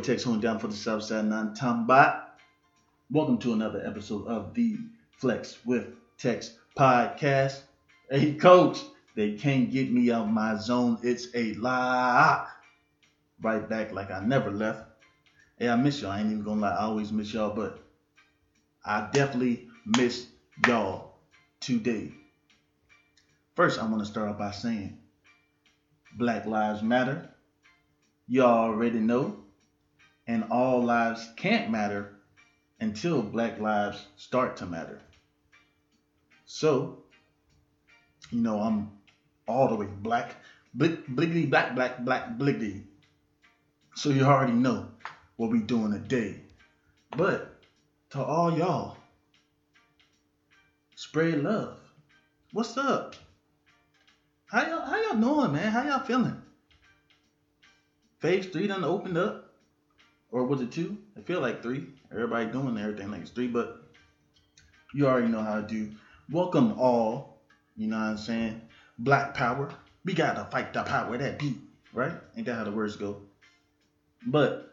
boy Tex Home down for the Southside Nine Tombot. Welcome to another episode of the Flex with Tex podcast. Hey, coach, they can't get me out my zone. It's a lie. Right back like I never left. Hey, I miss y'all. I ain't even gonna lie. I always miss y'all, but I definitely miss y'all today. First, I want to start off by saying Black Lives Matter. Y'all already know. And all lives can't matter until Black lives start to matter. So, you know, I'm all the way black, blick, bliggity, black, black, black, bliggity. So you already know what we doing today. But to all y'all, spread love. What's up? How y'all, how y'all doing, man? How y'all feeling? Phase three done opened up, or was it two? I feel like three. Everybody doing everything like it's three, but you already know how to do. Welcome all. You know what I'm saying? Black power. We gotta fight the power that beat, right? Ain't that how the words go? But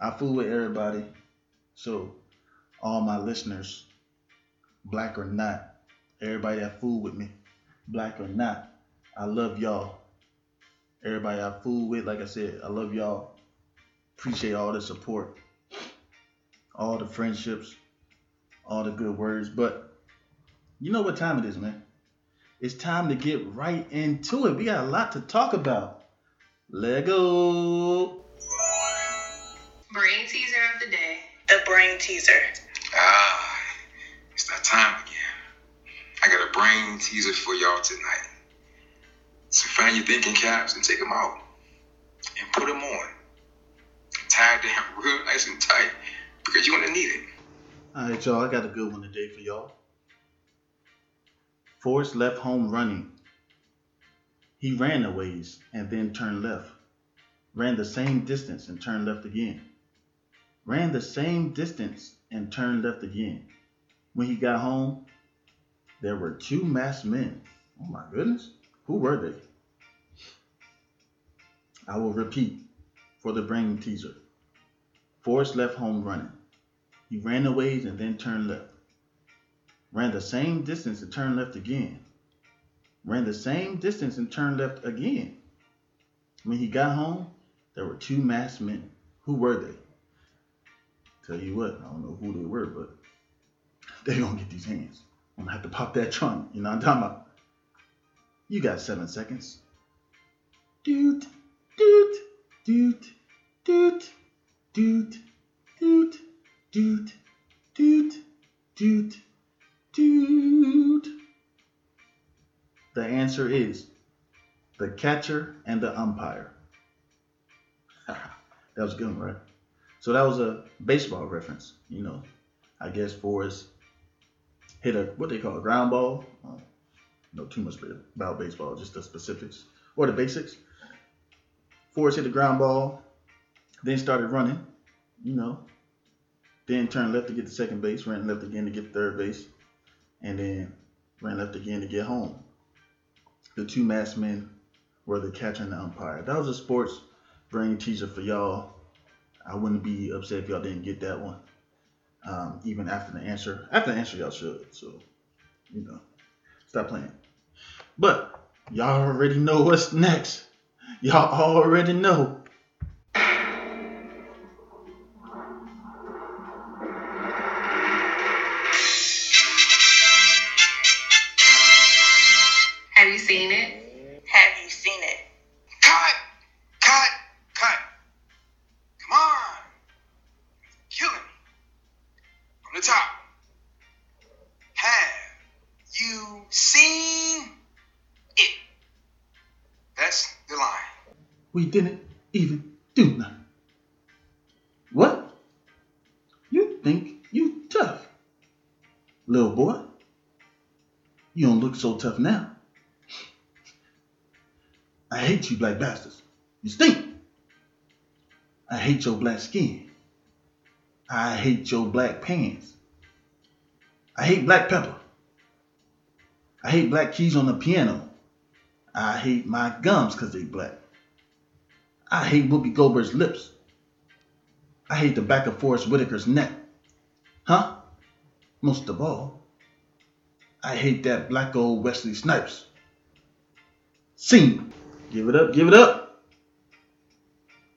I fool with everybody. So all my listeners, black or not, everybody that fool with me, black or not, I love y'all. Everybody I fool with, like I said, I love y'all. Appreciate all the support, all the friendships, all the good words. But you know what time it is, man. It's time to get right into it. We got a lot to talk about. Let go. Brain teaser of the day. The brain teaser. Ah, it's that time again. I got a brain teaser for y'all tonight. So find your thinking caps and take them out and put them on. Real nice and tight because you're gonna need it. All right, y'all. I got a good one today for y'all. Forrest left home running. He ran a ways and then turned left. Ran the same distance and turned left again. Ran the same distance and turned left again. When he got home, there were two masked men. Oh my goodness. Who were they? I will repeat for the brain teaser. Forrest left home running. He ran a ways and then turned left. Ran the same distance and turned left again. Ran the same distance and turned left again. When he got home, there were two masked men. Who were they? Tell you what, I don't know who they were, but they gonna get these hands. I'm gonna have to pop that trunk. You know what I'm talking about? You got seven seconds. Doot, doot, doot, doot, doot, doot, doot, doot, doot, doot. The answer is the catcher and the umpire. that was good, right? So that was a baseball reference. You know, I guess Forrest hit a what they call a ground ball. I don't too much about baseball, just the specifics or the basics. Forrest hit the ground ball, then started running. You know, then turned left to get to second base, ran left again to get third base, and then ran left again to get home. The two masked men were the catcher and the umpire. That was a sports brain teaser for y'all. I wouldn't be upset if y'all didn't get that one. Um, even after the answer. After the answer, y'all should. So, you know, stop playing. But y'all already know what's next. Y'all already know. We didn't even do nothing. What? You think you tough? Little boy, you don't look so tough now. I hate you black bastards. You stink. I hate your black skin. I hate your black pants. I hate black pepper. I hate black keys on the piano. I hate my gums because they black. I hate Whoopi Goldberg's lips. I hate the back of Forest Whitaker's neck. Huh? Most of all, I hate that black old Wesley Snipes. Scene. Give it up, give it up.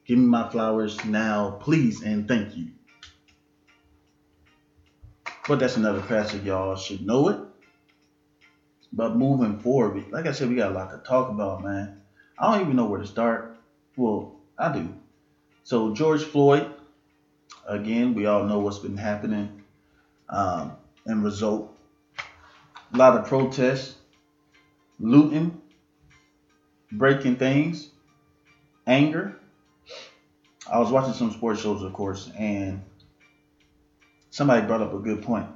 Give me my flowers now, please, and thank you. But that's another classic, y'all should know it. But moving forward, like I said, we got a lot to talk about, man. I don't even know where to start. Well, I do. So George Floyd, again, we all know what's been happening. Um, and result, a lot of protests, looting, breaking things, anger. I was watching some sports shows, of course, and somebody brought up a good point.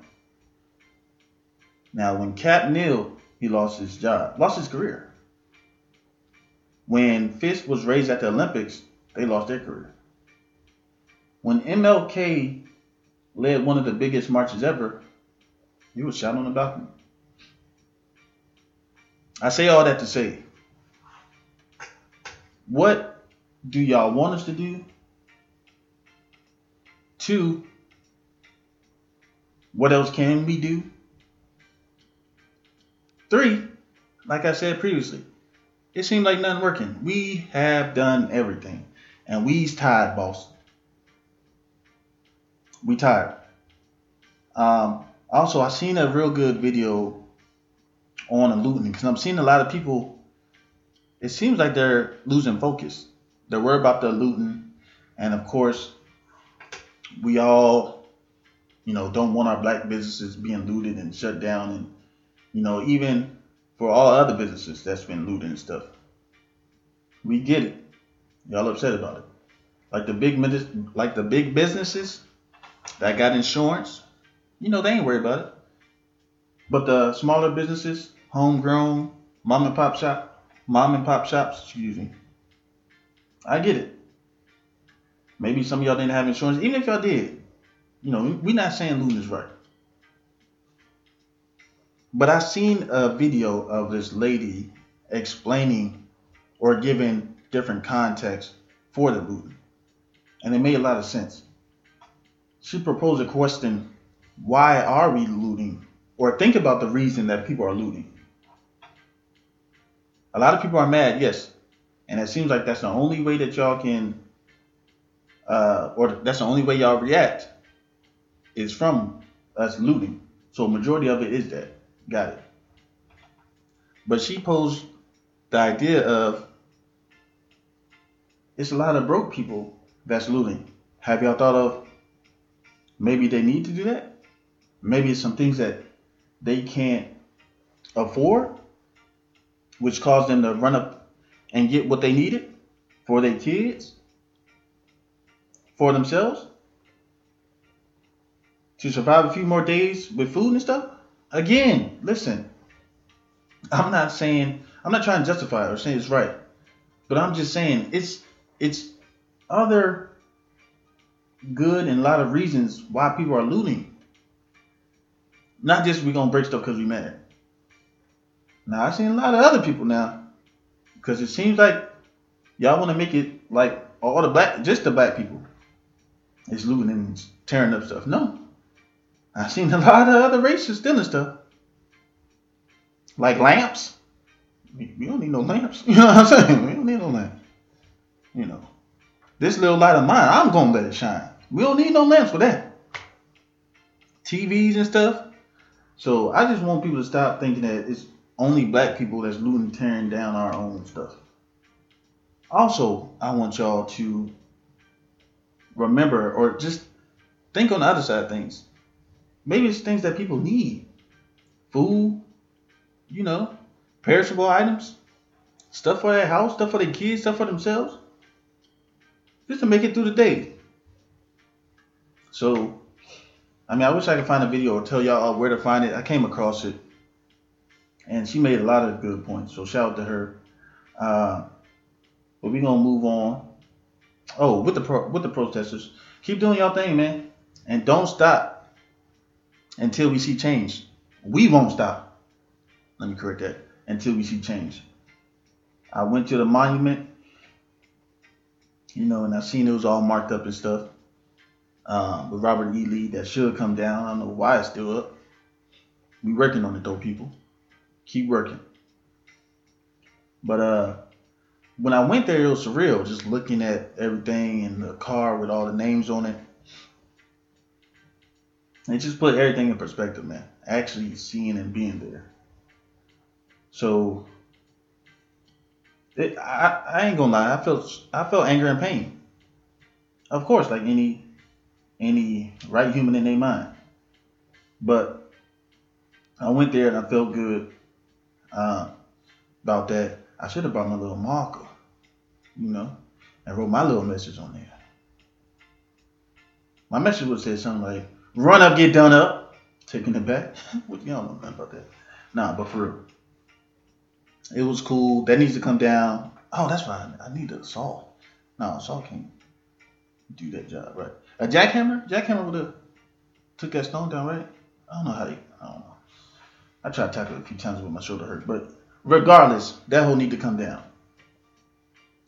Now, when Cap kneeled, he lost his job, lost his career. When fist was raised at the Olympics, they lost their career. When MLK led one of the biggest marches ever, he was shot on the balcony. I say all that to say, what do y'all want us to do? Two, what else can we do? Three, like I said previously, it seemed like nothing working. We have done everything, and we's tired, boss. We tired. Um, also, I seen a real good video on the looting because I'm seeing a lot of people. It seems like they're losing focus. They're worried about the looting, and of course, we all, you know, don't want our black businesses being looted and shut down, and you know, even for all other businesses that's been looted and stuff. We get it. Y'all upset about it. Like the big like the big businesses that got insurance, you know, they ain't worried about it. But the smaller businesses, homegrown, mom and pop shop, mom and pop shops, excuse me. I get it. Maybe some of y'all didn't have insurance. Even if y'all did, you know, we're not saying looting is right. But I seen a video of this lady explaining or giving different context for the looting. And it made a lot of sense. She proposed a question why are we looting? Or think about the reason that people are looting. A lot of people are mad, yes. And it seems like that's the only way that y'all can, uh, or that's the only way y'all react is from us looting. So majority of it is that. Got it. But she posed the idea of it's a lot of broke people that's looting. Have y'all thought of maybe they need to do that? Maybe it's some things that they can't afford, which caused them to run up and get what they needed for their kids, for themselves, to survive a few more days with food and stuff. Again, listen, I'm not saying I'm not trying to justify or say it's right, but I'm just saying it's it's other good and a lot of reasons why people are looting. Not just we're gonna break stuff because we mad. Now I've seen a lot of other people now, because it seems like y'all want to make it like all the black, just the black people, is looting and tearing up stuff. No, I've seen a lot of other races stealing stuff. Like lamps. We don't need no lamps. You know what I'm saying? We don't need no lamps. You know. This little light of mine, I'm gonna let it shine. We don't need no lamps for that. TVs and stuff. So I just want people to stop thinking that it's only black people that's looting tearing down our own stuff. Also, I want y'all to remember or just think on the other side of things. Maybe it's things that people need. Food, you know, perishable items, stuff for their house, stuff for their kids, stuff for themselves. Just to make it through the day. So, I mean, I wish I could find a video or tell y'all where to find it. I came across it, and she made a lot of good points. So shout out to her. Uh, but we're gonna move on. Oh, with the pro- with the protesters, keep doing y'all thing, man, and don't stop until we see change. We won't stop. Let me correct that. Until we see change. I went to the monument You know, and I seen it was all marked up and stuff. Um, with Robert E. Lee, that should come down. I don't know why it's still up. We working on it though, people. Keep working. But uh, when I went there, it was surreal. Just looking at everything and the car with all the names on it. It just put everything in perspective, man. Actually seeing and being there. So it, I, I ain't gonna lie, I felt I felt anger and pain. Of course, like any any right human in their mind. But I went there and I felt good uh, about that. I should have brought my little marker, you know, and wrote my little message on there. My message would say something like, "Run up, get done up," taking it back. what y'all know about that? Nah, but for real, it was cool. That needs to come down. Oh, that's right. I need a saw. No, saw can't do that job, right? A jackhammer? Jackhammer would have took that stone down, right? I don't know how. They, I don't know. I tried to tackle it a few times, but my shoulder hurt. But regardless, that hole need to come down.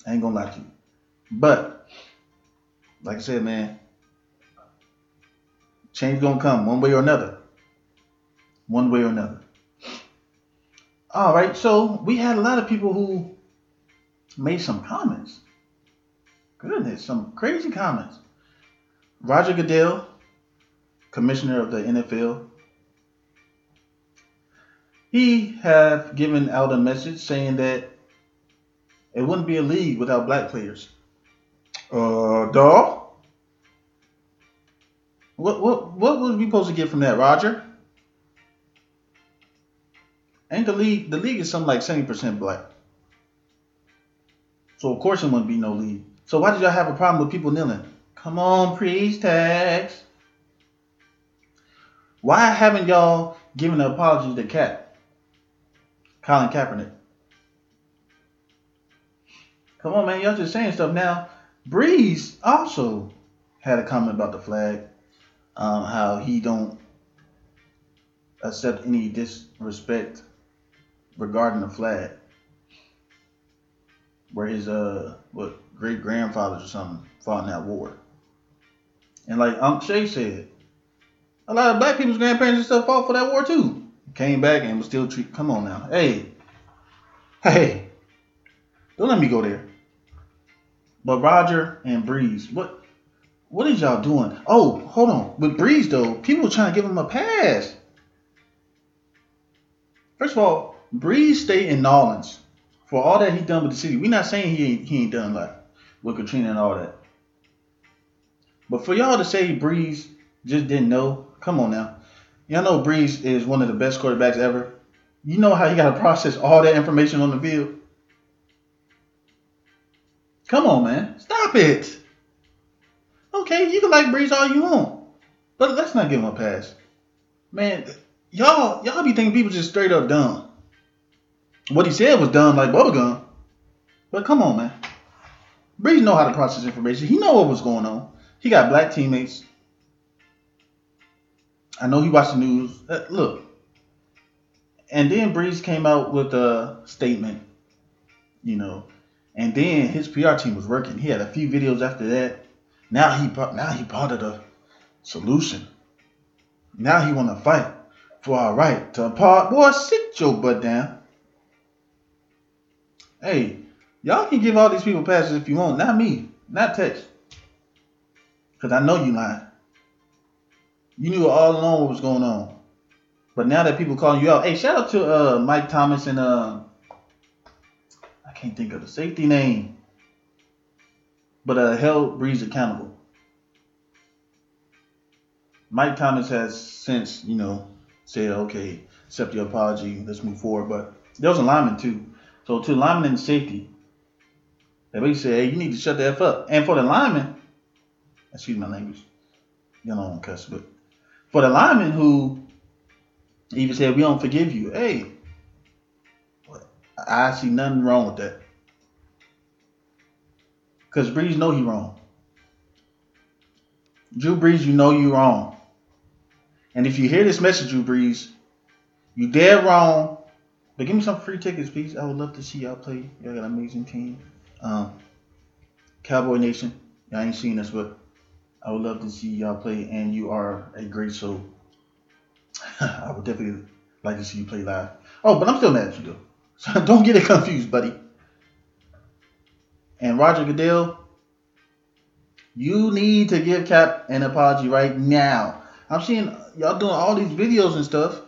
I ain't gonna lie to you. But like I said, man, change gonna come one way or another. One way or another. All right, so we had a lot of people who made some comments. Goodness, some crazy comments. Roger Goodell, commissioner of the NFL, he have given out a message saying that it wouldn't be a league without black players. Uh, dog. What what what we supposed to get from that, Roger? Ain't the league the league is something like seventy percent black. So of course it wouldn't be no league. So why did y'all have a problem with people kneeling? Come on, priest tax. Why haven't y'all given an apology to Cap? Colin Kaepernick. Come on, man. Y'all just saying stuff now. Brees also had a comment about the flag. Um, how he don't accept any disrespect regarding the flag. Where his uh what great grandfathers or something fought in that war. And like Unc Shay said, a lot of black people's grandparents and stuff fought for that war too. Came back and was still treat. Come on now, hey, hey, don't let me go there. But Roger and Brees, what what is y'all doing? Oh, hold on. With Brees though, people trying to give him a pass. First of all, Brees stayed in Nolans for all that he done with the city. We're not saying he ain't, he ain't done like with Katrina and all that. But for y'all to say Brees just didn't know, come on now. Y'all know Brees is one of the best quarterbacks ever. You know how he got to process all that information on the field? Come on, man. Stop it. Okay, you can like Brees all you want. But let's not give him a pass. Man, y'all y'all be thinking people just straight up dumb. What he said was dumb like bubblegum. But come on, man. Brees know how to process information. He know what was going on. He got black teammates. I know he watched the news. Uh, look. And then Brees came out with a statement, you know, and then his PR team was working. He had a few videos after that. Now he now he part of the solution. Now he want to fight for our right to part. Boy, sit your butt down. Hey, y'all can give all these people passes if you want. Not me. Not Tex. Because I know you lying. You knew all along what was going on. But now that people calling you out, hey, shout out to uh, Mike Thomas and uh, I can't think of the safety name, but uh, held Brees accountable. Mike Thomas has since you know said, okay, accept your apology, let's move forward. But there was a lineman too. So to lineman and safety, they basically said, hey, you need to shut the f up. And for the lineman, excuse my language, you know, I don't cuss, but for the lineman who even said, we don't forgive you, hey, I see nothing wrong with that. Because Brees know he wrong. Drew Brees, you know you wrong. And if you hear this message, Drew Brees, you dead wrong. But give me some free tickets, please. I would love to see y'all play. Y'all got an amazing team. Um, Cowboy Nation, y'all ain't seen us, but I would love to see y'all play, and you are a great soul. I would definitely like to see you play live. Oh, but I'm still mad at you though. So don't get it confused, buddy. And Roger Goodell, you need to give Cap an apology right now. I'm seeing y'all doing all these videos and stuff.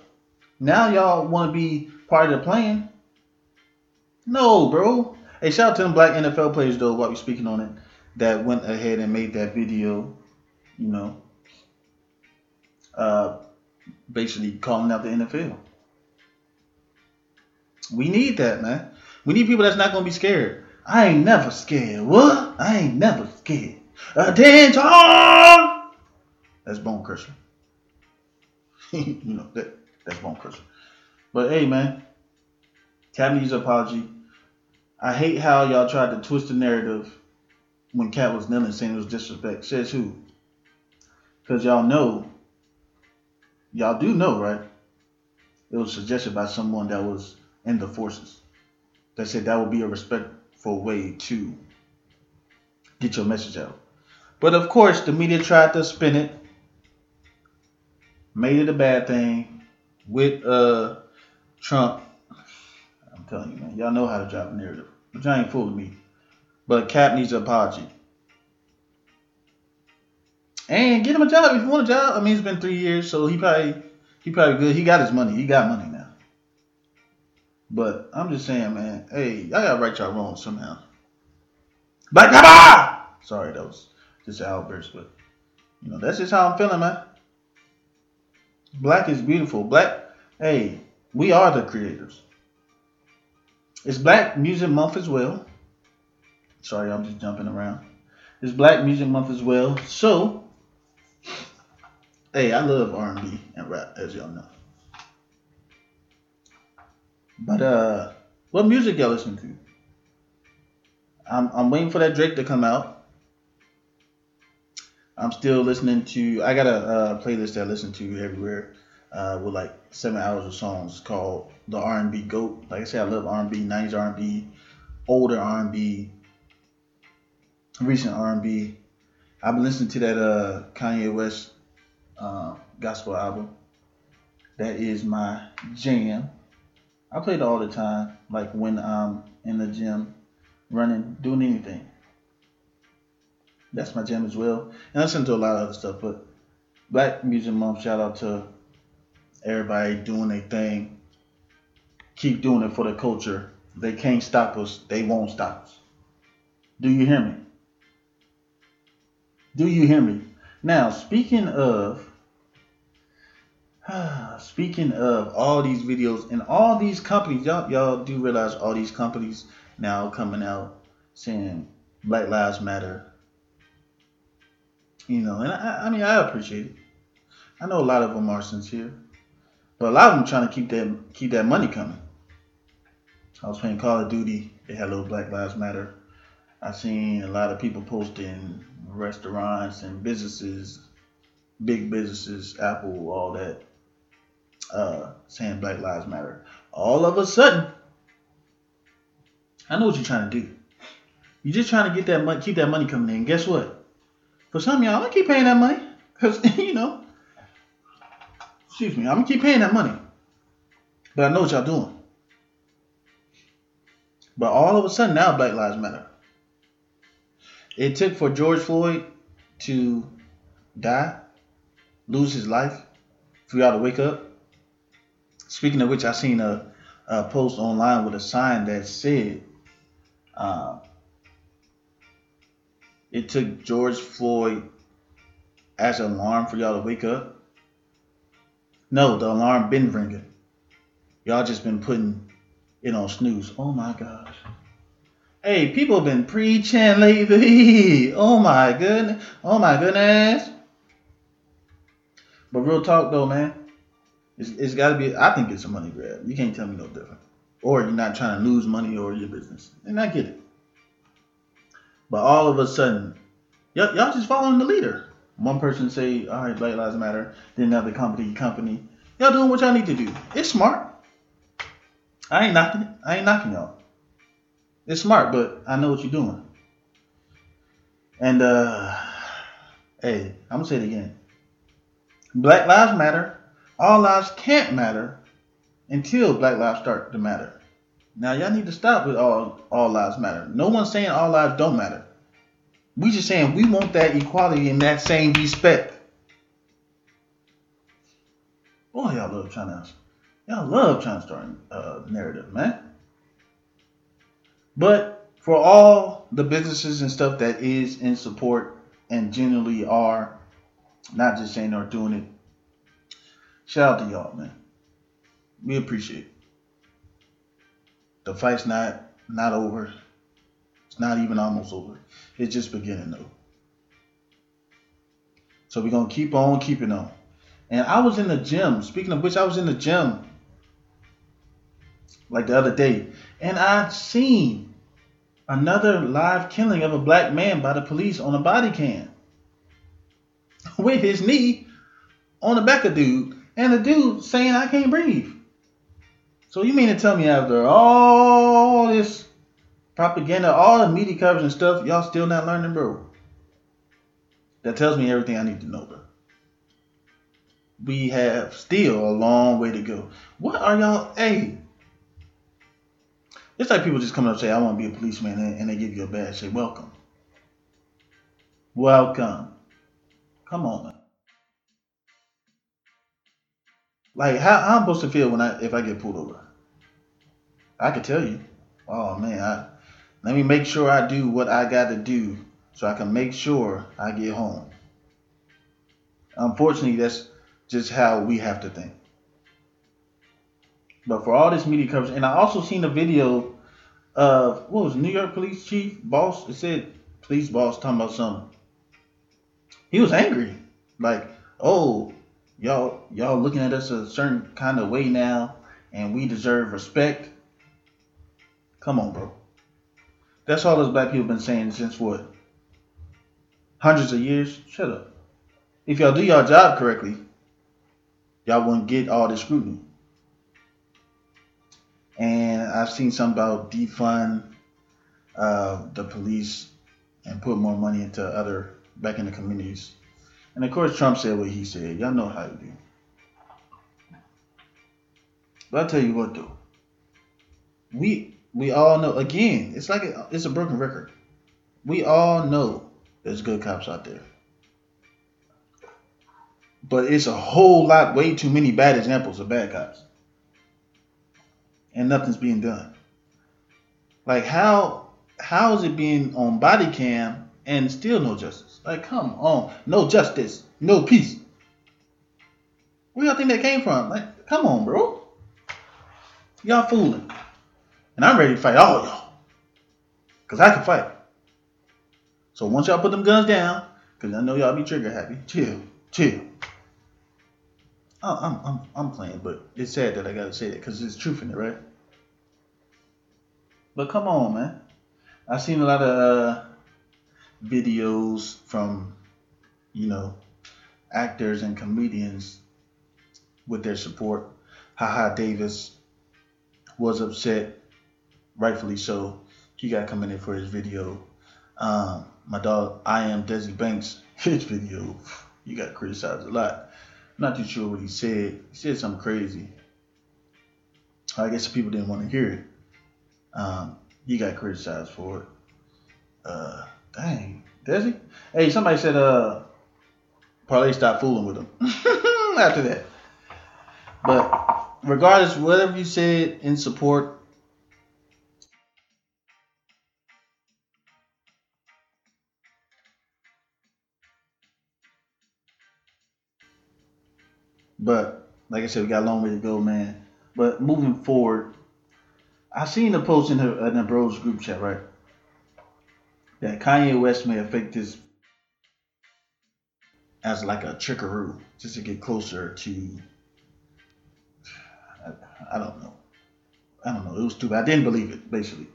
Now y'all want to be part of the plan. No, bro. Hey, shout out to them black NFL players though, while we're speaking on it, that went ahead and made that video, you know, uh, basically calling out the NFL. We need that, man. We need people that's not gonna be scared. I ain't never scared. What? I ain't never scared. Attention! That's Bone Crusher. you know that that's Bone Crusher. But hey, man, Cap needs apology. I hate how y'all tried to twist the narrative when Cap was kneeling saying it was disrespect. Says who? Because y'all know, y'all do know, right? It was suggested by someone that was in the forces that said that would be a respectful way to get your message out. But of course, the media tried to spin it, made it a bad thing with uh Trump. I'm telling you, man, y'all know how to drop a narrative. But y'all ain't fooling me. But Cap needs an apology. And get him a job if you want a job. I mean, it's been three years, so he probably he probably good. He got his money. He got money now. But I'm just saying, man. Hey, y'all gotta right y'all wrong somehow. Black Papa! Sorry, that was just an outburst, but you know that's just how I'm feeling, man. Black is beautiful. Black, hey, we are the creators. It's Black Music Month as well. Sorry, I'm just jumping around. It's Black Music Month as well. So, hey, I love R&B and rap, as y'all know. But uh, what music y'all listen to? I'm I'm waiting for that Drake to come out. I'm still listening to. I got a playlist that I listen to everywhere uh, with like seven hours of songs called the R&B Goat. Like I said, I love R&B, 90s R&B, older R&B, recent R&B. I've been listening to that uh, Kanye West uh, gospel album. That is my jam. I play it all the time, like when I'm in the gym, running, doing anything. That's my jam as well. And I listen to a lot of other stuff, but Black Music Month, shout out to everybody doing their thing. Keep doing it for the culture. They can't stop us. They won't stop us. Do you hear me? Do you hear me? Now, speaking of speaking of all these videos and all these companies, y'all y'all do realize all these companies now coming out saying Black Lives Matter. You know, and I, I mean I appreciate it. I know a lot of them are sincere, but a lot of them trying to keep that keep that money coming. I was playing Call of Duty. They had little Black Lives Matter. I seen a lot of people posting restaurants and businesses, big businesses, Apple, all that, uh, saying Black Lives Matter. All of a sudden, I know what you're trying to do. You're just trying to get that money, keep that money coming in. Guess what? For some y'all, I'm gonna keep paying that money because you know. Excuse me, I'm gonna keep paying that money. But I know what y'all doing. But all of a sudden now, Black Lives Matter. It took for George Floyd to die, lose his life, for y'all to wake up. Speaking of which, I seen a, a post online with a sign that said, uh, "It took George Floyd as an alarm for y'all to wake up." No, the alarm been ringing. Y'all just been putting it on snooze. Oh my gosh. Hey, people been preaching lately. Oh my goodness. Oh my goodness. But real talk though, man. It's, it's got to be. I think it's a money grab. You can't tell me no different. Or you're not trying to lose money or your business, and I get it. But all of a sudden, y'all, y'all just following the leader. One person say, "All right, Black Lives Matter." Then another company, company. Y'all doing what y'all need to do. It's smart. I ain't knocking it. I ain't knocking y'all. It's smart, but I know what you're doing. And uh hey, I'm gonna say it again. Black lives matter. All lives can't matter until black lives start to matter. Now y'all need to stop with all all lives matter. No one's saying all lives don't matter. We just saying we want that equality and that same respect. Boy, y'all love trying to y'all love trying to start a uh, narrative, man. But for all the businesses and stuff that is in support and generally are not just saying or doing it, shout out to y'all, man. We appreciate it. The fight's not not over. It's not even almost over. It's just beginning though. So we're gonna keep on keeping on. And I was in the gym. Speaking of which, I was in the gym like the other day, and I seen another live killing of a black man by the police on a body cam with his knee on the back of dude, and the dude saying I can't breathe. So you mean to tell me after all this propaganda, all the media coverage and stuff, y'all still not learning, bro? That tells me everything I need to know, bro. We have still a long way to go. What are y'all? Hey, it's like people just come up and say, I want to be a policeman, and they give you a badge. Say, welcome. Welcome. Come on, man. Like, how, how I'm supposed to feel when I if I get pulled over? I could tell you. Oh man, I, let me make sure I do what I got to do so I can make sure I get home. Unfortunately, that's just how we have to think. But for all this media coverage, and I also seen a video of what was New York Police Chief boss. It said police boss talking about something. He was angry, like, oh, y'all y'all looking at us a certain kind of way now, and we deserve respect. Come on, bro. That's all those black people been saying since what? Hundreds of years? Shut up. If y'all do y'all job correctly, y'all wouldn't get all this scrutiny. And I've seen something about defund uh, the police and put more money into other back in the communities. And of course, Trump said what he said. Y'all know how he do. But I tell you what, though, we we all know. Again, it's like a, it's a broken record. We all know there's good cops out there, but it's a whole lot, way too many bad examples of bad cops, and nothing's being done. Like how how is it being on body cam and still no justice? Like come on, no justice, no peace. Where y'all think that came from? Like come on, bro. Y'all fooling. And I'm ready to fight all y'all. Because I can fight. So once y'all put them guns down, because I know y'all be trigger happy, chill, chill. I'm, I'm, I'm playing, but it's sad that I gotta say that because there's truth in it, right? But come on, man. I've seen a lot of uh, videos from, you know, actors and comedians with their support. Haha Davis was upset, rightfully so. He got in for his video. Um, my dog, I am Desi Banks, his video, he got criticized a lot. I'm not too sure what he said. He said something crazy. I guess people didn't want to hear it. Um, he got criticized for it. Uh, dang, does he? Hey, somebody said, uh, Parlay stopped fooling with him after that. But regardless, whatever you said in support, but like I said, we got a long way to go, man. But moving forward, I seen the post in the, in the bros group chat, right? That Kanye West may affect this as like a trickaroo, just to get closer to. I, I don't know. I don't know. It was stupid. I didn't believe it, basically.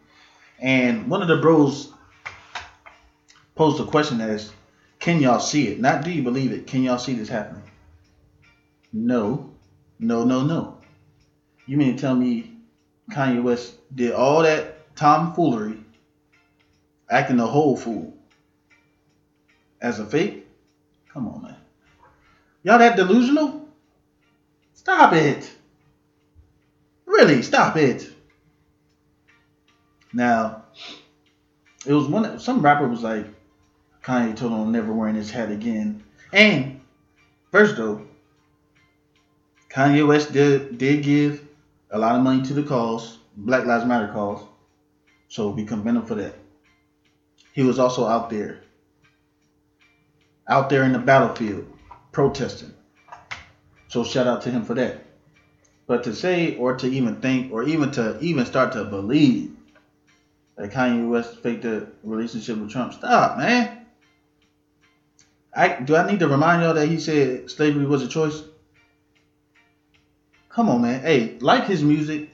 And one of the bros posed a question as, "Can y'all see it? Not do you believe it? Can y'all see this happening?" No, no, no, no. You mean to tell me Kanye West did all that tomfoolery, acting a whole fool, as a fake. Come on, man. Y'all that delusional? Stop it. Really, stop it. Now, it was one some rapper was like Kanye told him never wearing his hat again. And first though, Kanye West did did give a lot of money to the cause, Black Lives Matter cause. So we commend him for that. He was also out there, out there in the battlefield, protesting. So shout out to him for that. But to say or to even think or even to even start to believe that Kanye West faked a relationship with Trump, stop, man. I do I need to remind y'all that he said slavery was a choice? Come on, man. Hey, like his music.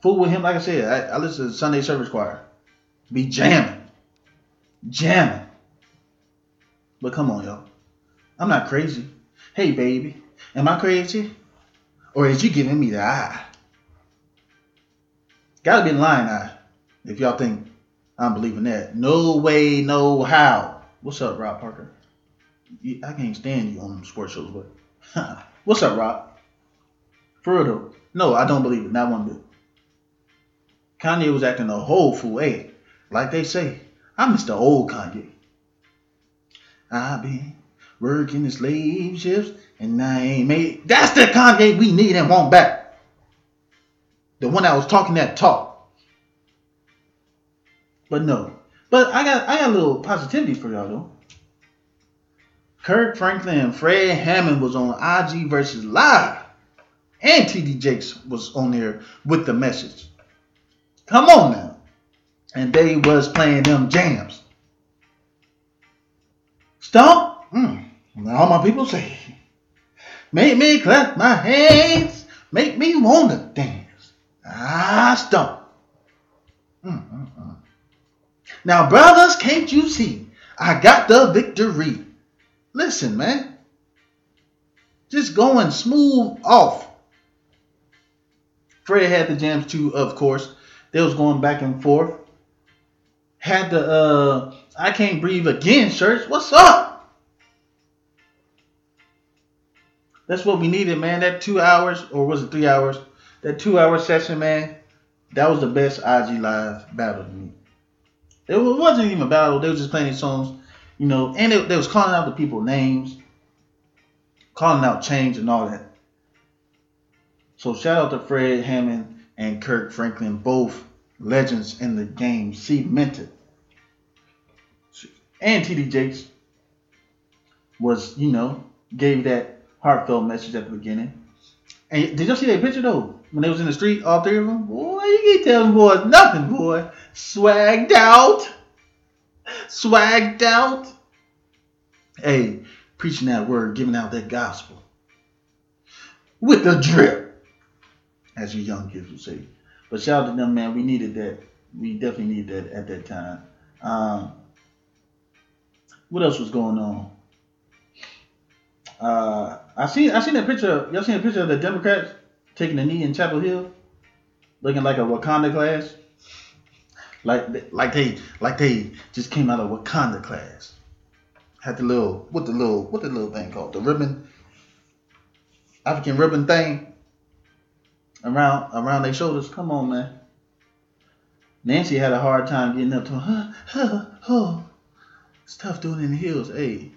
Fool with him, like I said, I, I listen to Sunday Service Choir. Be jamming. Jamming. But come on, y'all. I'm not crazy. Hey, baby. Am I crazy? Or is you giving me the eye? Gotta be lying eye. If y'all think I'm believing that. No way, no how. What's up, Rob Parker? I can't stand you on sports shows, but what's up, Rob? For real though. No, I don't believe it. Not one bit. Kanye was acting a whole fool. Hey, like they say, I miss the old Kanye. I been working the slave ships and I ain't made. That's the Kanye we need and want back. The one that was talking that talk. But no. But I got I got a little positivity for y'all though. Kirk Franklin and Fred Hammond was on IG Verzuz Live. And TD Jakes was on there with the message. Come on now. And they was playing them jams. Stomp. Mm. All my people say, make me clap my hands, make me wanna dance. Ah, stomp. Mm, mm, mm. Now, brothers, can't you see? I got the victory. Listen, man. Just going smooth off. Fred had the jams too, of course. They was going back and forth. Had the uh I can't breathe again shirts. What's up? That's what we needed, man. That two hours, or was it three hours? That two hour session, man. That was the best IG live battle to me. It wasn't even a battle. They were just playing songs, you know, and they, they was calling out the people names, calling out change and all that. So shout out to Fred Hammond and Kirk Franklin, both legends in the game, cemented. And TD Jakes was, you know, gave that heartfelt message at the beginning. And did y'all see that picture though? When they was in the street, all three of them? Boy, you can't tell them boys nothing, boy. Swagged out. Swagged out. Hey, preaching that word, giving out that gospel. With the drip. As you young kids would say. But shout out to them, man. We needed that. We definitely needed that at that time. Um, what else was going on? Uh, I seen I seen that picture. Y'all seen a picture of the Democrats taking a knee in Capitol Hill, looking like a Wakanda class, like like they like they just came out of Wakanda class. Had the little what the little what the little thing called the ribbon, African ribbon thing around around their shoulders. Come on, man. Nancy had a hard time getting up to her. Huh, huh, It's tough doing it in the hills. Hey,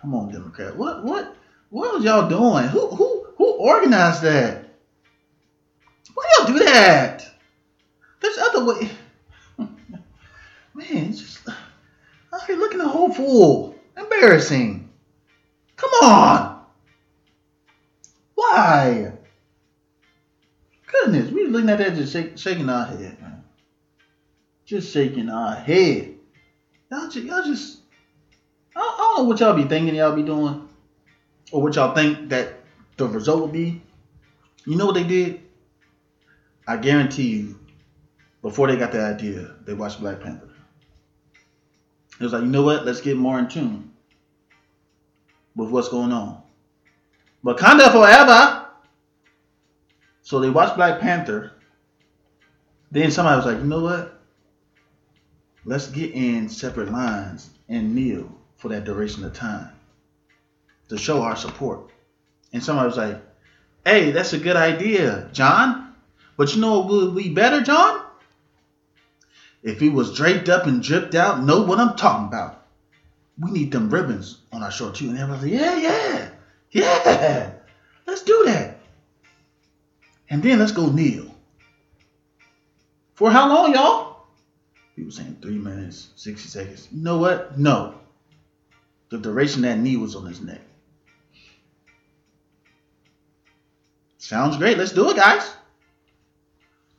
come on, Democrat. What what what was y'all doing? Who who who organized that? Why y'all do that? There's other way. Man, it's just out here looking a whole fool. Embarrassing. Come on. Why? Goodness, we looking at that just shaking our head, man. Just shaking our head. Y'all just, y'all just I don't, I don't know what y'all be thinking y'all be doing. Or what y'all think that the result will be. You know what they did? I guarantee you, before they got the idea, they watched Black Panther. It was like, you know what? Let's get more in tune with what's going on. Wakanda forever. So they watched Black Panther. Then somebody was like, you know what? let's get in separate lines and kneel for that duration of time to show our support. And somebody was like, hey, that's a good idea, John. But you know what would be better, John? If he was draped up and dripped out, know what I'm talking about. We need them ribbons on our short too. And everybody's like, yeah, yeah, yeah, let's do that. And then let's go kneel. For how long, y'all? People saying three minutes, 60 seconds. You know what? No. The duration that knee was on his neck. Sounds great. Let's do it, guys.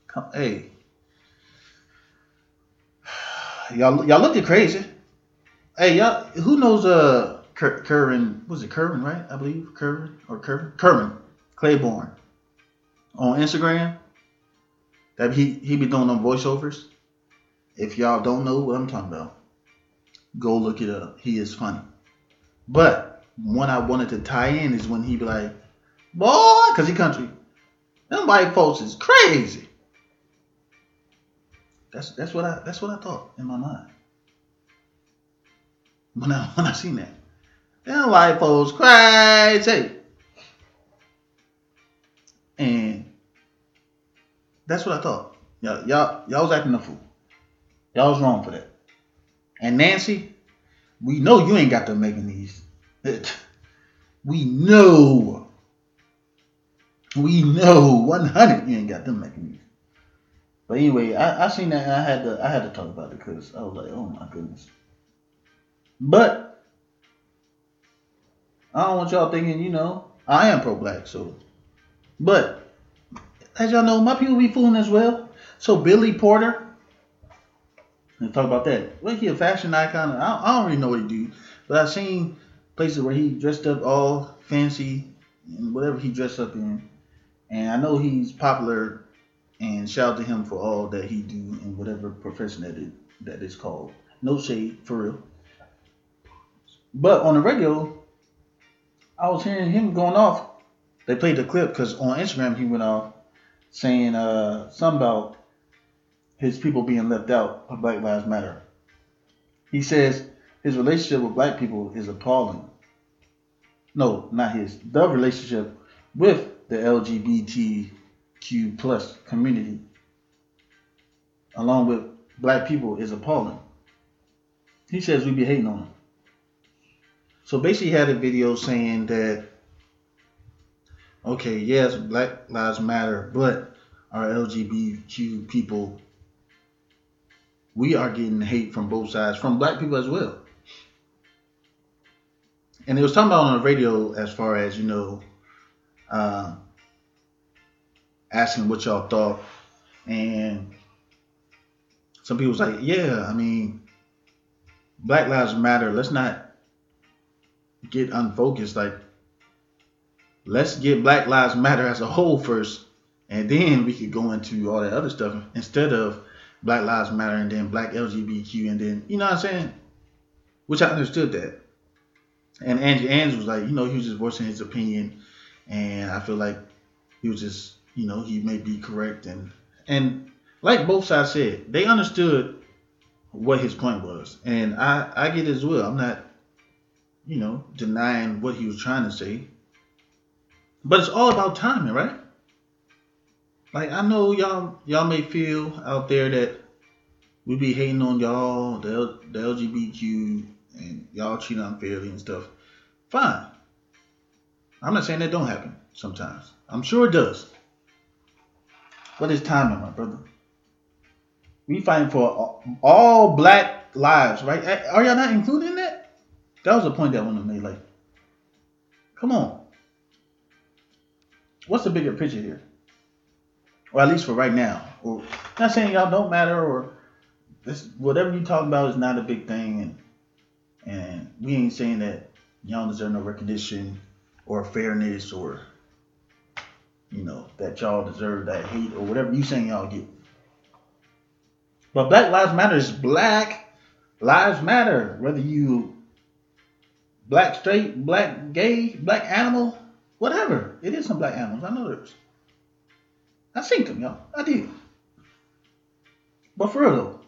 Come, hey. Y'all, y'all looking crazy. Hey, y'all, who knows uh Curran, was it Curran, right? I believe Curran or Curran? Curran Claiborne on Instagram. That he he be doing them voiceovers. If y'all don't know what I'm talking about, go look it up. He is funny. But one I wanted to tie in is when he be like, boy, cause he country. Them white folks is crazy. That's that's what I that's what I thought in my mind. When I when I seen that. Them white folks crazy. And that's what I thought. Y'all, y'all, y'all was acting a fool. Y'all was wrong for that. And Nancy, we know you ain't got them making these. We know. We know 100 you ain't got them making these. But anyway, I, I seen that I had to I had to talk about it because I was like, oh my goodness. But I don't want y'all thinking, you know, I am pro black, so but as y'all know, my people be fooling as well. So Billy Porter, let's talk about that. Well, he a fashion icon. I, I don't really know what he do, but I've seen places where he dressed up all fancy and whatever he dressed up in, and I know he's popular. And shout out to him for all that he do in whatever profession that it that is called. No shade for real. But on the radio, I was hearing him going off. They played the clip because on Instagram he went off saying uh, something about his people being left out of Black Lives Matter. He says his relationship with black people is appalling. No, not his. The relationship with the LGBTQ plus community, along with black people, is appalling. He says we be hating on him. So basically, he had a video saying that okay, yes, Black Lives Matter, but our LGBTQ people, we are getting hate from both sides, from black people as well. And it was talking about on the radio as far as, you know, uh, asking what y'all thought. And some people was like, yeah, I mean, Black Lives Matter, let's not get unfocused. Like, let's get Black Lives Matter as a whole first, and then we could go into all that other stuff instead of Black Lives Matter and then Black LGBTQ and then you know what I'm saying? Which I understood that. And Angie Andrews was like, you know, he was just voicing his opinion, and I feel like he was just, you know, he may be correct and and like both sides said, they understood what his point was, and I I get it as well. I'm not, you know, denying what he was trying to say. But it's all about timing, right? Like I know y'all y'all may feel out there that we be hating on y'all, the, the LGBTQ, and y'all treat unfairly and stuff. Fine. I'm not saying that don't happen sometimes. I'm sure it does. But it's timing, my brother. We fighting for all, black lives, right? Are y'all not including that? That was a point that I wanted to make. Like, come on. What's the bigger picture here? Or at least for right now. Or not saying y'all don't matter or this whatever you talk about is not a big thing and and we ain't saying that y'all deserve no recognition or fairness or you know that y'all deserve that hate or whatever you saying y'all get. But Black Lives Matter is Black Lives Matter. Whether you black straight, black gay, black animal, whatever. It is some black animals. I know there's. I seen them, y'all. I did. But for real though,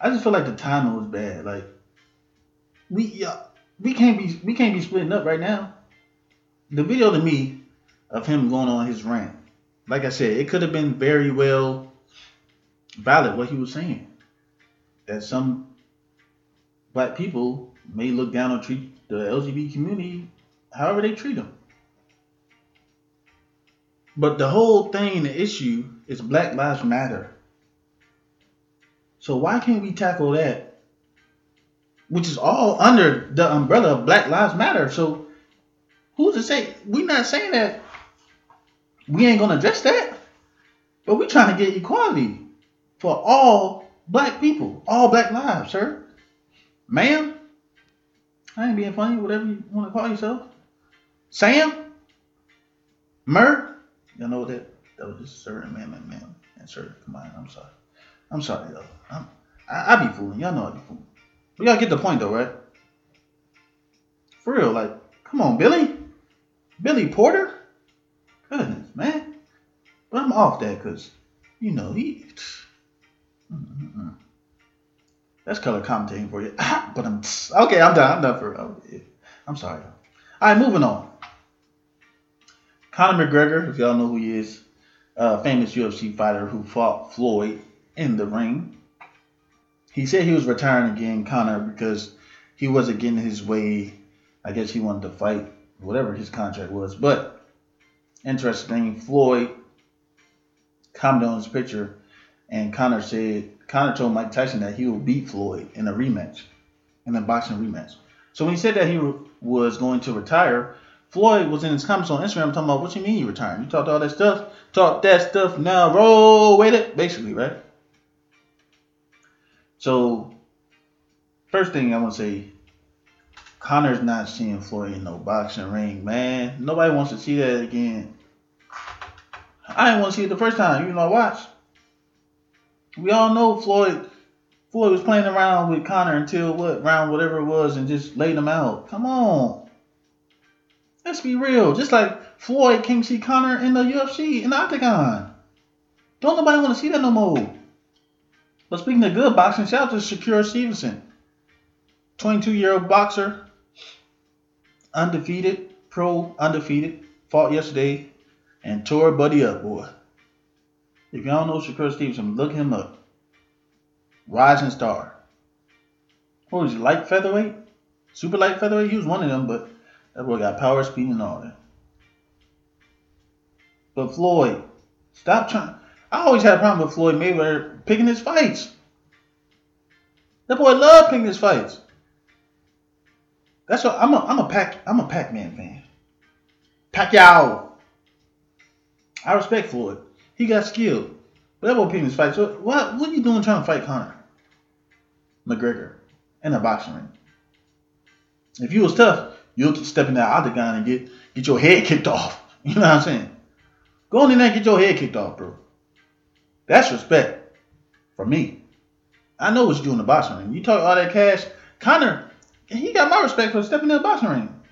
I just feel like the timing was bad. Like we y'all, we can't be we can't be splitting up right now. The video to me of him going on his rant, like I said, it could have been very well valid what he was saying. That some black people may look down on treat the LGBT community however they treat them. But the whole thing, the issue is Black Lives Matter. So why can't we tackle that? Which is all under the umbrella of Black Lives Matter. So who's to say we're not saying that we ain't gonna address that? But we're trying to get equality for all black people, all black lives, sir. Ma'am, I ain't being funny, whatever you want to call yourself. Sam? Mer? Y'all know that that was just and man, and ma'am and. Come on, I'm sorry. I'm sorry, though. I'm, I, I be fooling. Y'all know I be fooling. We gotta get the point, though, right? For real, like, come on, Billy. Billy Porter? Goodness, man. But I'm off that because, you know, he. Mm-mm-mm. That's color commentating for you. but I'm okay. I'm done. I'm done for. Oh, real. I'm sorry. All right, moving on. Conor McGregor, if y'all know who he is, uh, famous UFC fighter who fought Floyd in the ring. He said he was retiring again, Conor, because he wasn't getting his way. I guess he wanted to fight whatever his contract was. But interesting Floyd commented on his picture, and Conor said Conor told Mike Tyson that he will beat Floyd in a rematch, in a boxing rematch. So when he said that he was going to retire, Floyd was in his comments on Instagram talking about, what you mean you retiring? You talked all that stuff? Talk that stuff now, roll with it, basically, right? So, first thing I want to say, Conor's not seeing Floyd in no boxing ring, man. Nobody wants to see that again. I didn't want to see it the first time, you know, I watched. We all know Floyd Floyd was playing around with Conor until what round whatever it was and just laid him out. Come on. Let's be real. Just like Floyd can't see Conor in the UFC in the octagon. Don't nobody want to see that no more. But speaking of good boxing, shout out to Shakur Stevenson. 22 year old boxer. Undefeated. Pro undefeated. Fought yesterday and tore Buddy up, boy. If y'all know Shakur Stevenson, look him up. Rising star. What was he, light featherweight? Super light featherweight? He was one of them, but that boy got power, speed, and all that. But Floyd, stop trying. I always had a problem with Floyd Mayweather picking his fights. That boy loved picking his fights. That's what I'm a I'm a pack I'm a Pac-Man fan. Pacquiao. I respect Floyd. He got skill. But that boy picking his fights. So what what are you doing trying to fight Conor? McGregor in a boxing ring. If you was tough, you'll step in that octagon and get get your head kicked off. You know what I'm saying? Go on in there and get your head kicked off, bro. That's respect for me. I know what you do in the boxing ring. You talk all that cash. Conor, he got my respect for stepping in the boxing ring.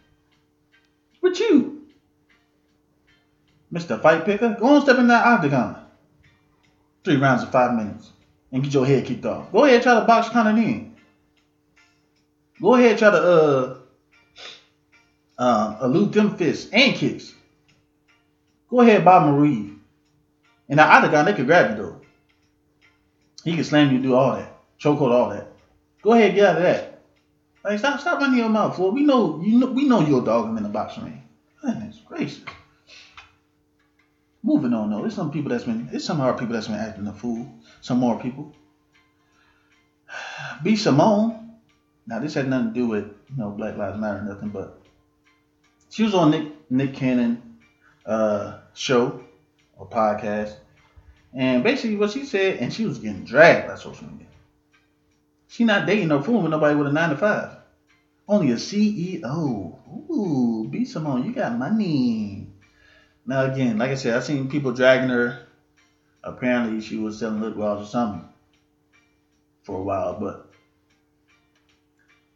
But you. Mr. Fight Picker, go on step in that octagon. Three rounds of five minutes. And get your head kicked off. Go ahead try to box Conor in. Go ahead try to uh uh, elude them fists and kicks. Go ahead, Bob Marie. And the octagon, they could grab you though. He can slam you, do all that, chokehold, all that. Go ahead, get out of that. Like stop, stop running your mouth, Floyd. We know you know we know you're a dog in the boxing ring. Goodness gracious. Moving on though, there's some people that's been, there's some hard people that's been acting a fool. Some more people. B Simone. Now this had nothing to do with you know Black Lives Matter nothing, but she was on Nick Nick Cannon uh, show or podcast, and basically what she said, and she was getting dragged by social media. She not dating no fool with nobody with a nine to five. Only a CEO. Ooh, B Simone, you got money. Now again, like I said, I've seen people dragging her. Apparently, she was selling lip gloss or something for a while, but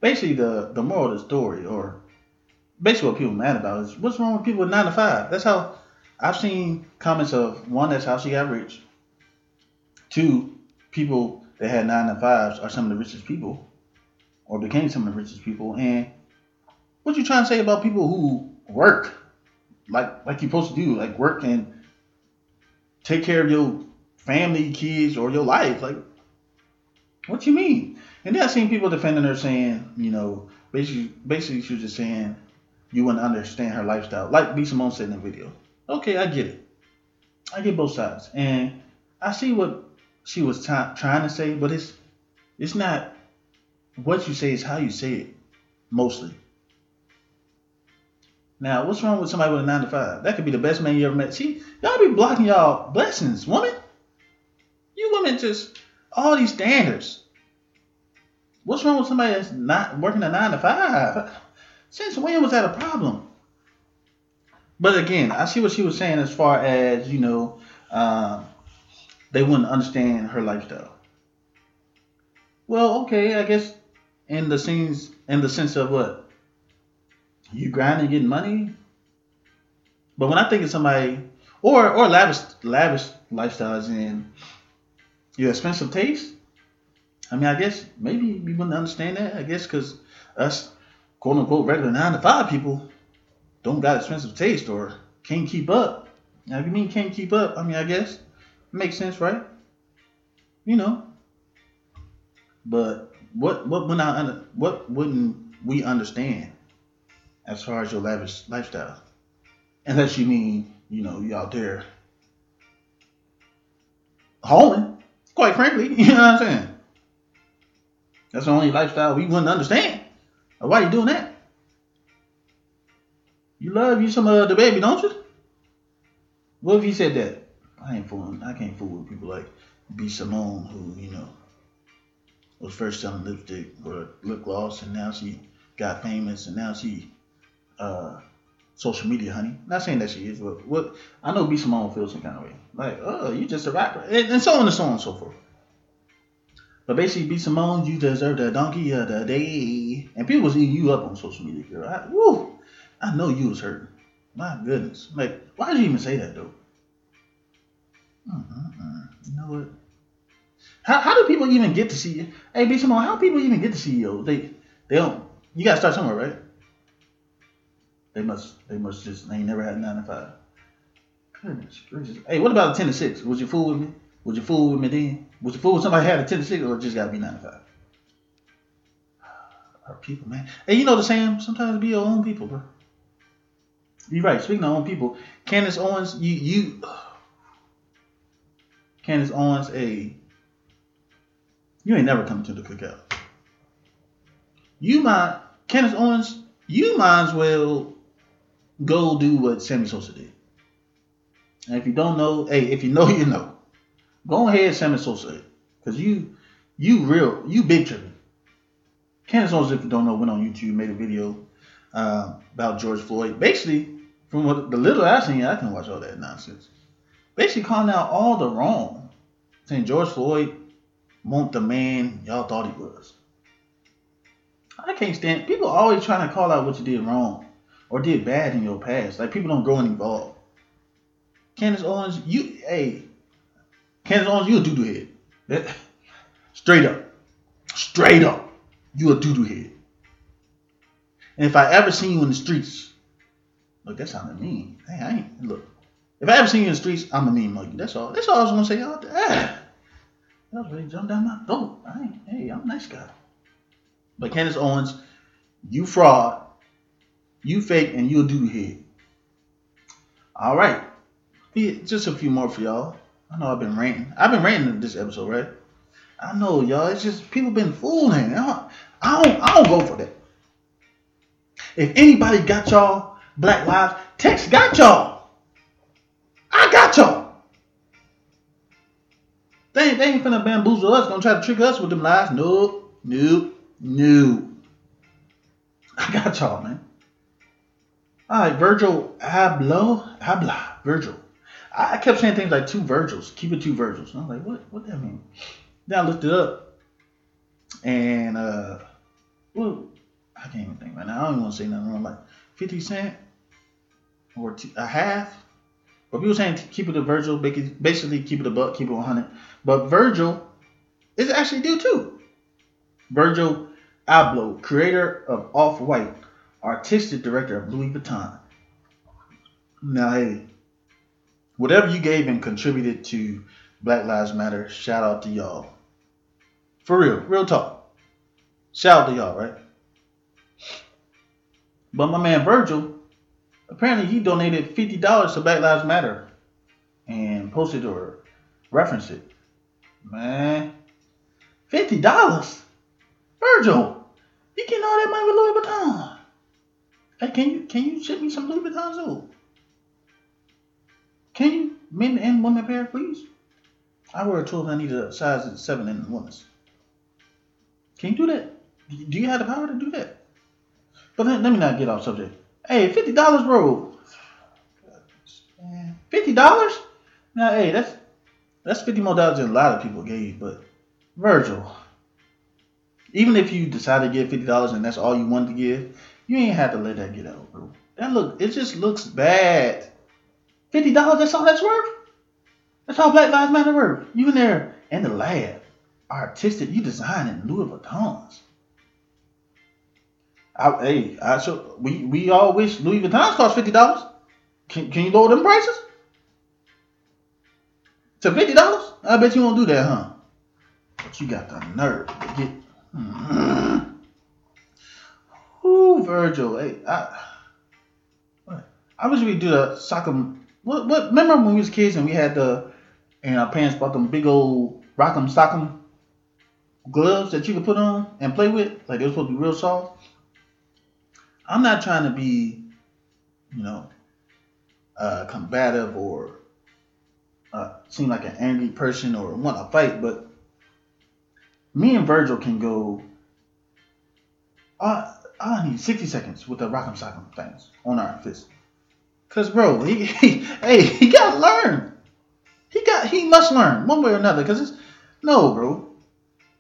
basically the the moral of the story, or basically what people are mad about is what's wrong with people with nine to five. That's how I've seen comments of one. That's how she got rich. Two, people that had nine to fives are some of the richest people, or became some of the richest people. And what you trying to say about people who work like like you're supposed to do, like work and take care of your family, kids, or your life? Like, what you mean? And then I seen people defending her saying, you know, basically, basically she was just saying you wouldn't understand her lifestyle, like B Simone said in the video. Okay, I get it. I get both sides, and I see what she was t- trying to say, but it's it's not what you say; it's how you say it, mostly. Now, what's wrong with somebody with a nine to five? That could be the best man you ever met. See, y'all be blocking y'all blessings, woman. You women just all these standards. What's wrong with somebody that's not working a nine to five? Since when was that a problem? But again, I see what she was saying as far as you know, um, they wouldn't understand her lifestyle. Well, okay, I guess in the scenes, in the sense of what you grinding, getting money. But when I think of somebody, or or lavish lavish lifestyles and your expensive taste, I mean, I guess maybe you wouldn't understand that. I guess because us quote unquote regular nine to five people don't got expensive taste or can't keep up. Now, if you mean can't keep up, I mean, I guess it makes sense, right? You know. But what what would I under, what wouldn't we understand as far as your lavish lifestyle? Unless you mean, you know, you out there holding, quite frankly, you know what I'm saying? That's the only lifestyle we wouldn't understand. Why are you doing that? You love you some of the baby, don't you? What if he said that? I ain't fooling. I can't fool with people like B. Simone, who you know was first selling lipstick or lip gloss, and now she got famous, and now she uh, social media honey. Not saying that she is, but what I know B. Simone feels some kind of way. Like, oh, you just a rapper, and, and so on and so on and so forth. But basically, B. Simone, you deserve the donkey of the day. And people was eating you up on social media, girl. I, woo, I know you was hurting. My goodness. Like, why did you even say that, though? Mm-mm-mm. You know what? How, how do people even get to see you? Hey, B. Simone, how people even get to CEOs? They they don't. You gotta start somewhere, right? They must. They must just. They never had nine to five. Goodness gracious. Hey, what about ten to six? Was you fool with me? Was you fool with me then? Would you fool with somebody had a ten to six, or just gotta be nine to five? Our people, man. And you know the saying? Sometimes be your own people, bro. You're right. Speaking of own people, Candace Owens, you you. Candace Owens, a you ain't never coming to the cookout. You might, Candace Owens, you might as well go do what Sammy Sosa did. And if you don't know, hey, if you know, you know. Go ahead, Sammy Sosa, because you, you real, you big tripping. Candace Owens, if you don't know, went on YouTube, made a video uh, about George Floyd. Basically, from what the little I seen, I can watch all that nonsense. Basically, calling out all the wrong, saying George Floyd won't the man y'all thought he was. I can't stand people always trying to call out what you did wrong or did bad in your past. Like people don't grow and evolve. Candace Owens, you hey, Candace Owens, you a doo doo head. Straight up, straight up, you a doo doo head. And if I ever seen you in the streets, look, that sounded mean. Hey, I ain't look. If I ever seen you in the streets, I'm a mean monkey. That's all. That's all I was gonna say there. Ah. I was ready to jump down my throat. I ain't, hey, I'm a nice guy. But Candace Owens, you fraud, you fake, and you a doo head. All right. Just a few more for y'all. I know I've been ranting. I've been ranting in this episode, right? I know, y'all. It's just people been fooling. I don't, I don't, I don't go for that. If anybody got y'all Black Lives, text got y'all. I got y'all. They ain't, they ain't finna bamboozle us, gonna try to trick us with them lies. Nope, nope, no. I got y'all, man. All right, Virgil Abloh, Abla, Virgil. I kept saying things like two Virgils, keep it two Virgils. And I'm like, what, what that mean? Then I looked it up, and uh, well, I can't even think right now. I don't even want to say nothing. Like 50 cent or a half. But people saying keep it a Virgil, basically keep it a buck, keep it 100. But Virgil is actually due too. Virgil Abloh, creator of Off White, artistic director of Louis Vuitton. Now, hey, whatever you gave and contributed to Black Lives Matter, shout out to y'all. For real, real talk. Shout out to y'all, right? But my man Virgil, apparently he donated fifty dollars to Black Lives Matter and posted or referenced it. Man, fifty dollars, Virgil, you getting all that money with Louis Vuitton? Hey, can you can you ship me some Louis Vuitton too? Can you men and women pair, please? I wear a twelve. I need a size seven in the women's. Can you do that? Do you have the power to do that? But let, let me not get off subject. Hey, fifty dollars, bro. Fifty dollars? Now, hey, that's that's fifty more dollars than a lot of people gave. But Virgil, even if you decide to give fifty dollars and that's all you wanted to give, you ain't have to let that get out, bro. That look, it just looks bad. Fifty dollars, that's all that's worth. That's all Black Lives Matter worth. You in there in the lab, artistic, you designing Louis Vuittons. I, hey, I so we we all wish Louis Vuittons cost fifty dollars. Can, can you lower them prices to fifty dollars? I bet you won't do that, huh? But you got the nerve to get. Mm. Ooh, Virgil. Hey, I. I wish we do the soccer. What? What? Remember when we was kids and we had the, and our parents bought them big old rock'em sock'em gloves that you could put on and play with, like they were supposed to be real soft. I'm not trying to be, you know, uh, combative or uh, seem like an angry person or want to fight, but me and Virgil can go. Uh, I need 60 seconds with the rock'em sock'em things on our fist. Cause bro, he, he hey, he gotta learn. He got he must learn one way or another. Cause it's no, bro.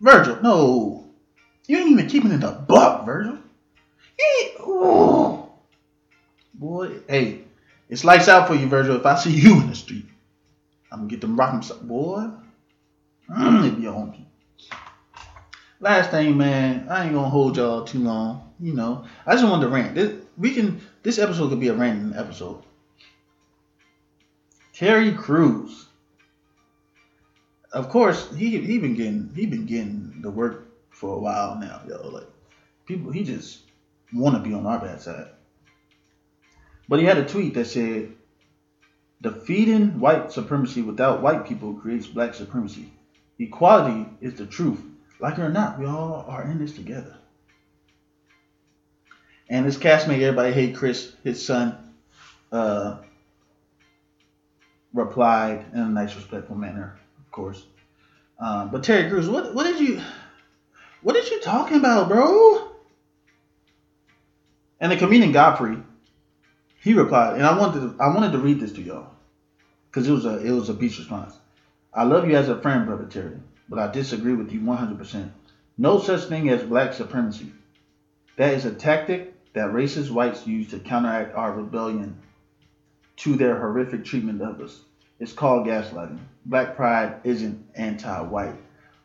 Virgil, no. You ain't even keeping it a buck, Virgil. Oh. Boy, hey, it's lights out for you, Virgil. If I see you in the street, I'm gonna get them rockin' boy. Mm, it be on Last thing, man, I ain't gonna hold y'all too long. You know, I just wanted to rant. This, we can. This episode could be a random episode. Terry Crews. Of course, he he been getting he been getting the work for a while now, yo. Like people, he just want to be on our bad side. But he had a tweet that said, Defeating white supremacy without white people creates black supremacy. Equality is the truth. Like it or not, we all are in this together. And his castmate, everybody hate Chris, his son, uh, replied in a nice, respectful manner, of course. Um, but Terry Crews, what what did you what did you talking about, bro? And the comedian Godfrey, he replied, and I wanted to, I wanted to read this to y'all because it was a it was a beach response. I love you as a friend, brother Terry, but I disagree with you 100%. No such thing as black supremacy. That is a tactic that racist whites use to counteract our rebellion to their horrific treatment of us. It's called gaslighting. Black pride isn't anti-white.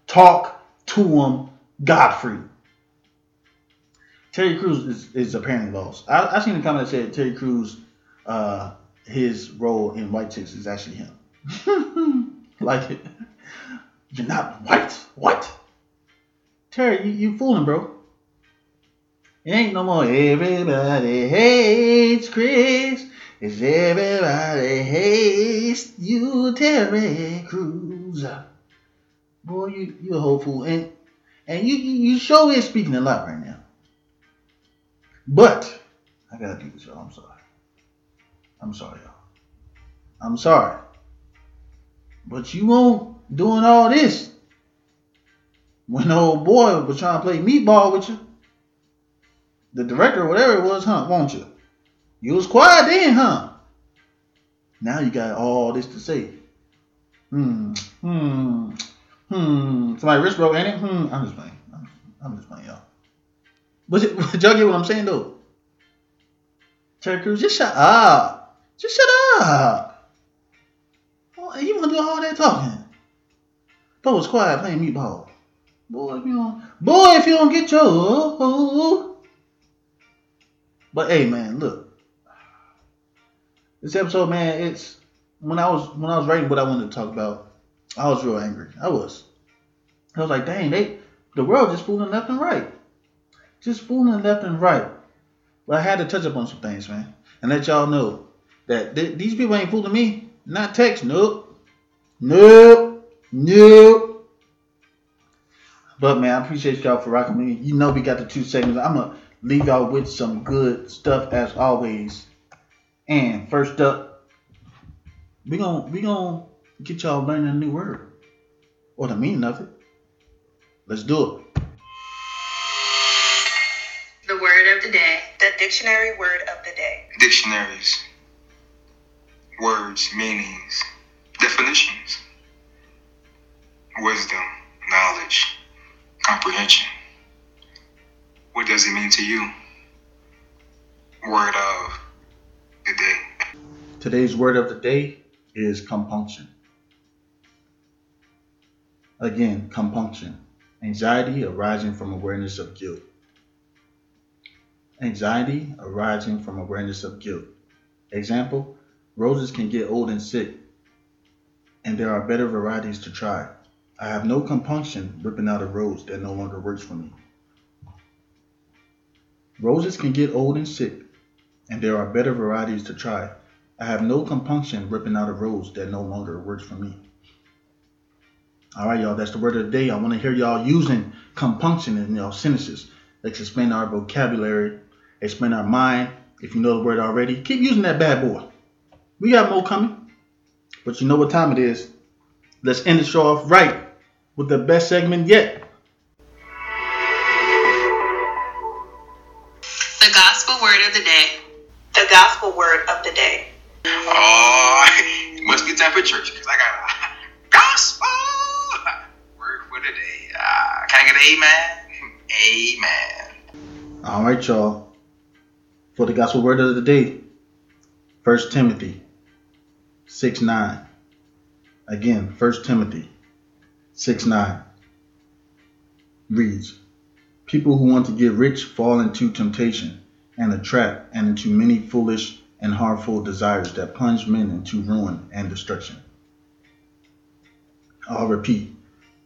Talk to them, Godfrey. Terry Crews is, is apparently lost. I, I seen a comment that said Terry Crews, uh, his role in White Chicks is actually him. like it. You're not white. What? Terry, you, you fooling, bro. Ain't no more everybody hates Chris. It's everybody hates you, Terry Crews. Boy, you you a whole fool. And and you you, sure is speaking a lot right now. But I gotta do this, y'all. I'm sorry. I'm sorry, y'all. I'm sorry. But you won't doing all this when old boy was trying to play meatball with you. The director, whatever it was, huh? Won't you? You was quiet then, huh? Now you got all this to say. Hmm. Hmm. Hmm. Somebody wrist broke, ain't it? Hmm. I'm just playing. I'm, just playing, y'all. But, but y'all get what I'm saying though? Terry Crews, just shut up. Just shut up. Oh, you want to do all that talking? But was quiet playing meatball. Boy, if you don't, boy, if you don't get your. But hey, man, look. This episode, man, it's when I was when I was writing what I wanted to talk about, I was real angry. I was. I was like, dang, they the world just fooling left and right. Just fooling left and right. But I had to touch up on some things, man, and let y'all know that th- these people ain't fooling me. Not text, nope, nope, nope. But man, I appreciate y'all for rocking me. You know we got the two segments. I'm gonna leave y'all with some good stuff as always. And first up, we gonna we gonna get y'all learning a new word or the meaning of it. Let's do it. The word of the day. The dictionary word of the day. Dictionaries, words, meanings, definitions, wisdom, knowledge, comprehension. What does it mean to you? Word of the day. Today's word of the day is compunction. Again, compunction. Anxiety arising from awareness of guilt. Anxiety arising from awareness of guilt. Example Roses can get old and sick, and there are better varieties to try. I have no compunction ripping out a rose that no longer works for me. Roses can get old and sick, and there are better varieties to try. I have no compunction ripping out a rose that no longer works for me. All right, y'all, that's the word of the day. I want to hear y'all using compunction in y'all sentences. Let's expand our vocabulary, expand our mind. If you know the word already, keep using that bad boy. We got more coming, but you know what time it is. Let's end the show off right with the best segment yet. The gospel word of the day. The gospel word of the day. Oh, it must be time for church because I got a gospel word for the day. Uh, can I get an amen? Amen. All right, y'all. For the gospel word of the day, 1 Timothy 6 9. Again, 1 Timothy 6 9 reads People who want to get rich fall into temptation and a trap and into many foolish and harmful desires that plunge men into ruin and destruction. I'll repeat.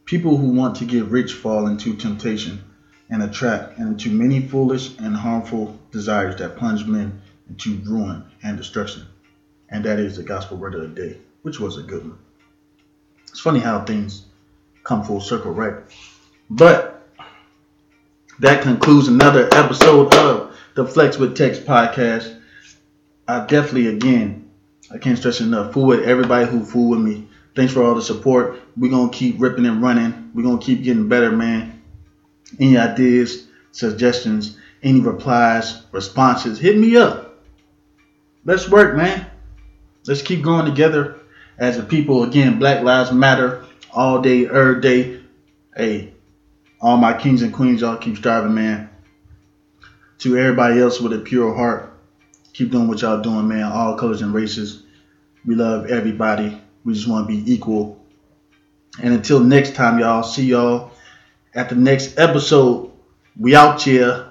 People who want to get rich fall into temptation and a trap and into many foolish and harmful desires that plunge men into ruin and destruction. And that is the gospel word of the day, which was a good one. It's funny how things come full circle, right? But that concludes another episode of the Flex with Text podcast. I definitely, again, I can't stress enough, fool with everybody who fool with me. Thanks for all the support. We're to keep ripping and running. We're to keep getting better, man. Any ideas, suggestions, any replies, responses, hit me up. Let's work, man. Let's keep going together as a people. Again, Black Lives Matter all day, every day. Hey, all my kings and queens, y'all keep striving, man. To everybody else with a pure heart, keep doing what y'all doing, man. All colors and races. We love everybody. We just want to be equal. And until next time, y'all, see y'all at the next episode. We out here.